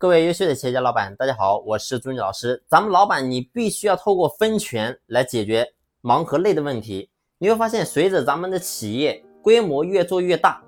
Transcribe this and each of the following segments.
各位优秀的企业家老板，大家好，我是朱军老师。咱们老板，你必须要透过分权来解决忙和累的问题。你会发现，随着咱们的企业规模越做越大，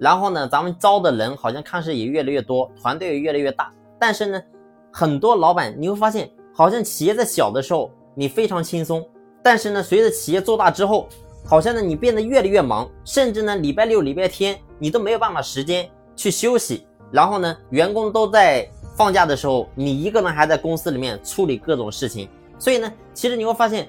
然后呢，咱们招的人好像看似也越来越多，团队也越来越大。但是呢，很多老板你会发现，好像企业在小的时候你非常轻松，但是呢，随着企业做大之后，好像呢你变得越来越忙，甚至呢礼拜六、礼拜天你都没有办法时间去休息。然后呢，员工都在放假的时候，你一个人还在公司里面处理各种事情。所以呢，其实你会发现，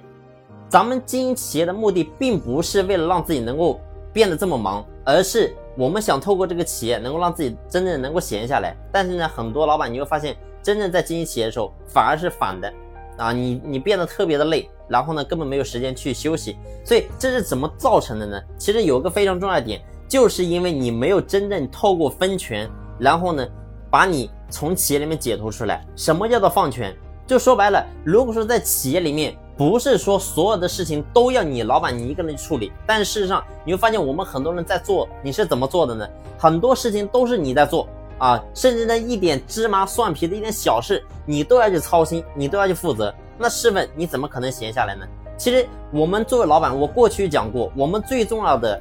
咱们经营企业的目的并不是为了让自己能够变得这么忙，而是我们想透过这个企业能够让自己真正能够闲下来。但是呢，很多老板你会发现，真正在经营企业的时候反而是反的啊，你你变得特别的累，然后呢根本没有时间去休息。所以这是怎么造成的呢？其实有个非常重要的点，就是因为你没有真正透过分权。然后呢，把你从企业里面解脱出来。什么叫做放权？就说白了，如果说在企业里面，不是说所有的事情都要你老板你一个人去处理，但事实上你会发现，我们很多人在做，你是怎么做的呢？很多事情都是你在做啊，甚至呢一点芝麻蒜皮的一点小事，你都要去操心，你都要去负责。那试问你怎么可能闲下来呢？其实我们作为老板，我过去讲过，我们最重要的。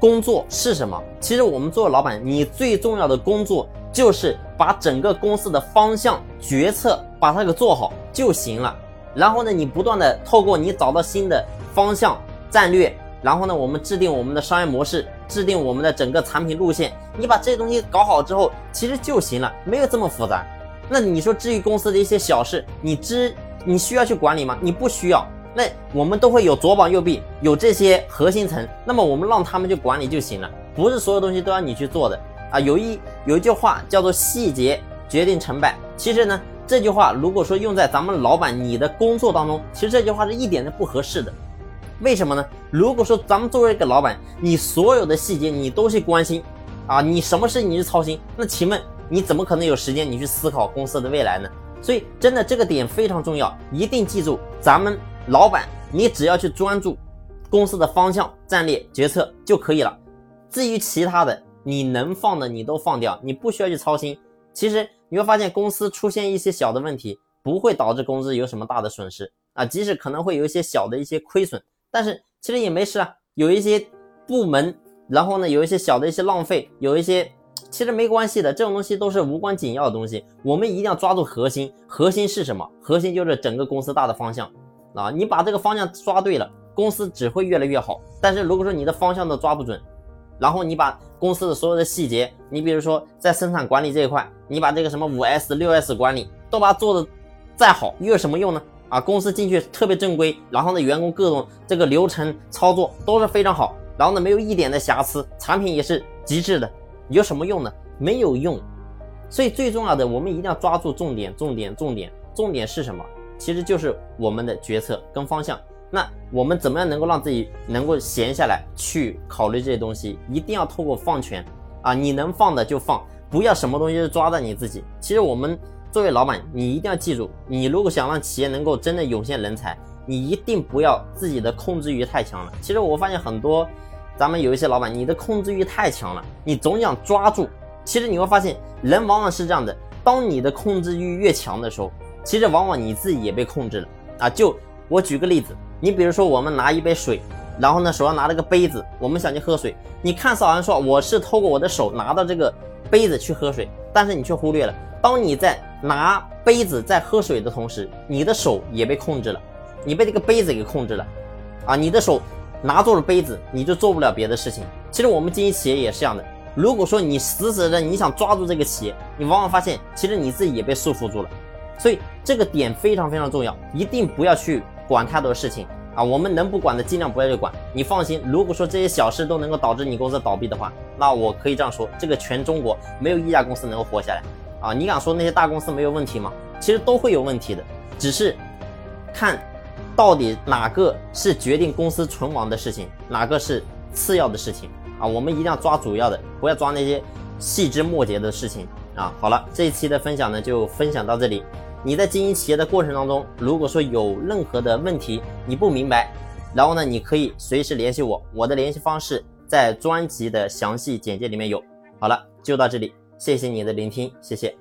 工作是什么？其实我们作为老板，你最重要的工作就是把整个公司的方向、决策把它给做好就行了。然后呢，你不断的透过你找到新的方向、战略，然后呢，我们制定我们的商业模式，制定我们的整个产品路线。你把这些东西搞好之后，其实就行了，没有这么复杂。那你说至于公司的一些小事，你知你需要去管理吗？你不需要。那我们都会有左膀右臂，有这些核心层，那么我们让他们去管理就行了，不是所有东西都要你去做的啊。有一有一句话叫做“细节决定成败”，其实呢，这句话如果说用在咱们老板你的工作当中，其实这句话是一点都不合适的。为什么呢？如果说咱们作为一个老板，你所有的细节你都去关心啊，你什么事你去操心，那请问你怎么可能有时间你去思考公司的未来呢？所以真的这个点非常重要，一定记住咱们。老板，你只要去专注公司的方向、战略、决策就可以了。至于其他的，你能放的你都放掉，你不需要去操心。其实你会发现，公司出现一些小的问题，不会导致公司有什么大的损失啊。即使可能会有一些小的一些亏损，但是其实也没事啊。有一些部门，然后呢，有一些小的一些浪费，有一些其实没关系的，这种东西都是无关紧要的东西。我们一定要抓住核心，核心是什么？核心就是整个公司大的方向。啊，你把这个方向抓对了，公司只会越来越好。但是如果说你的方向都抓不准，然后你把公司的所有的细节，你比如说在生产管理这一块，你把这个什么五 S、六 S 管理都把它做的再好，又有什么用呢？啊，公司进去特别正规，然后呢，员工各种这个流程操作都是非常好，然后呢，没有一点的瑕疵，产品也是极致的，有什么用呢？没有用。所以最重要的，我们一定要抓住重点，重点，重点，重点是什么？其实就是我们的决策跟方向。那我们怎么样能够让自己能够闲下来去考虑这些东西？一定要透过放权啊！你能放的就放，不要什么东西都抓在你自己。其实我们作为老板，你一定要记住，你如果想让企业能够真的涌现人才，你一定不要自己的控制欲太强了。其实我发现很多咱们有一些老板，你的控制欲太强了，你总想抓住。其实你会发现，人往往是这样的：当你的控制欲越强的时候。其实往往你自己也被控制了啊！就我举个例子，你比如说我们拿一杯水，然后呢手上拿了个杯子，我们想去喝水。你看似好像说我是透过我的手拿到这个杯子去喝水，但是你却忽略了，当你在拿杯子在喝水的同时，你的手也被控制了，你被这个杯子给控制了啊！你的手拿住了杯子，你就做不了别的事情。其实我们经营企业也是这样的，如果说你死死的你想抓住这个企业，你往往发现其实你自己也被束缚住了。所以这个点非常非常重要，一定不要去管太多事情啊！我们能不管的尽量不要去管。你放心，如果说这些小事都能够导致你公司倒闭的话，那我可以这样说：这个全中国没有一家公司能够活下来啊！你敢说那些大公司没有问题吗？其实都会有问题的，只是看到底哪个是决定公司存亡的事情，哪个是次要的事情啊！我们一定要抓主要的，不要抓那些细枝末节的事情啊！好了，这一期的分享呢就分享到这里。你在经营企业的过程当中，如果说有任何的问题你不明白，然后呢，你可以随时联系我，我的联系方式在专辑的详细简介里面有。好了，就到这里，谢谢你的聆听，谢谢。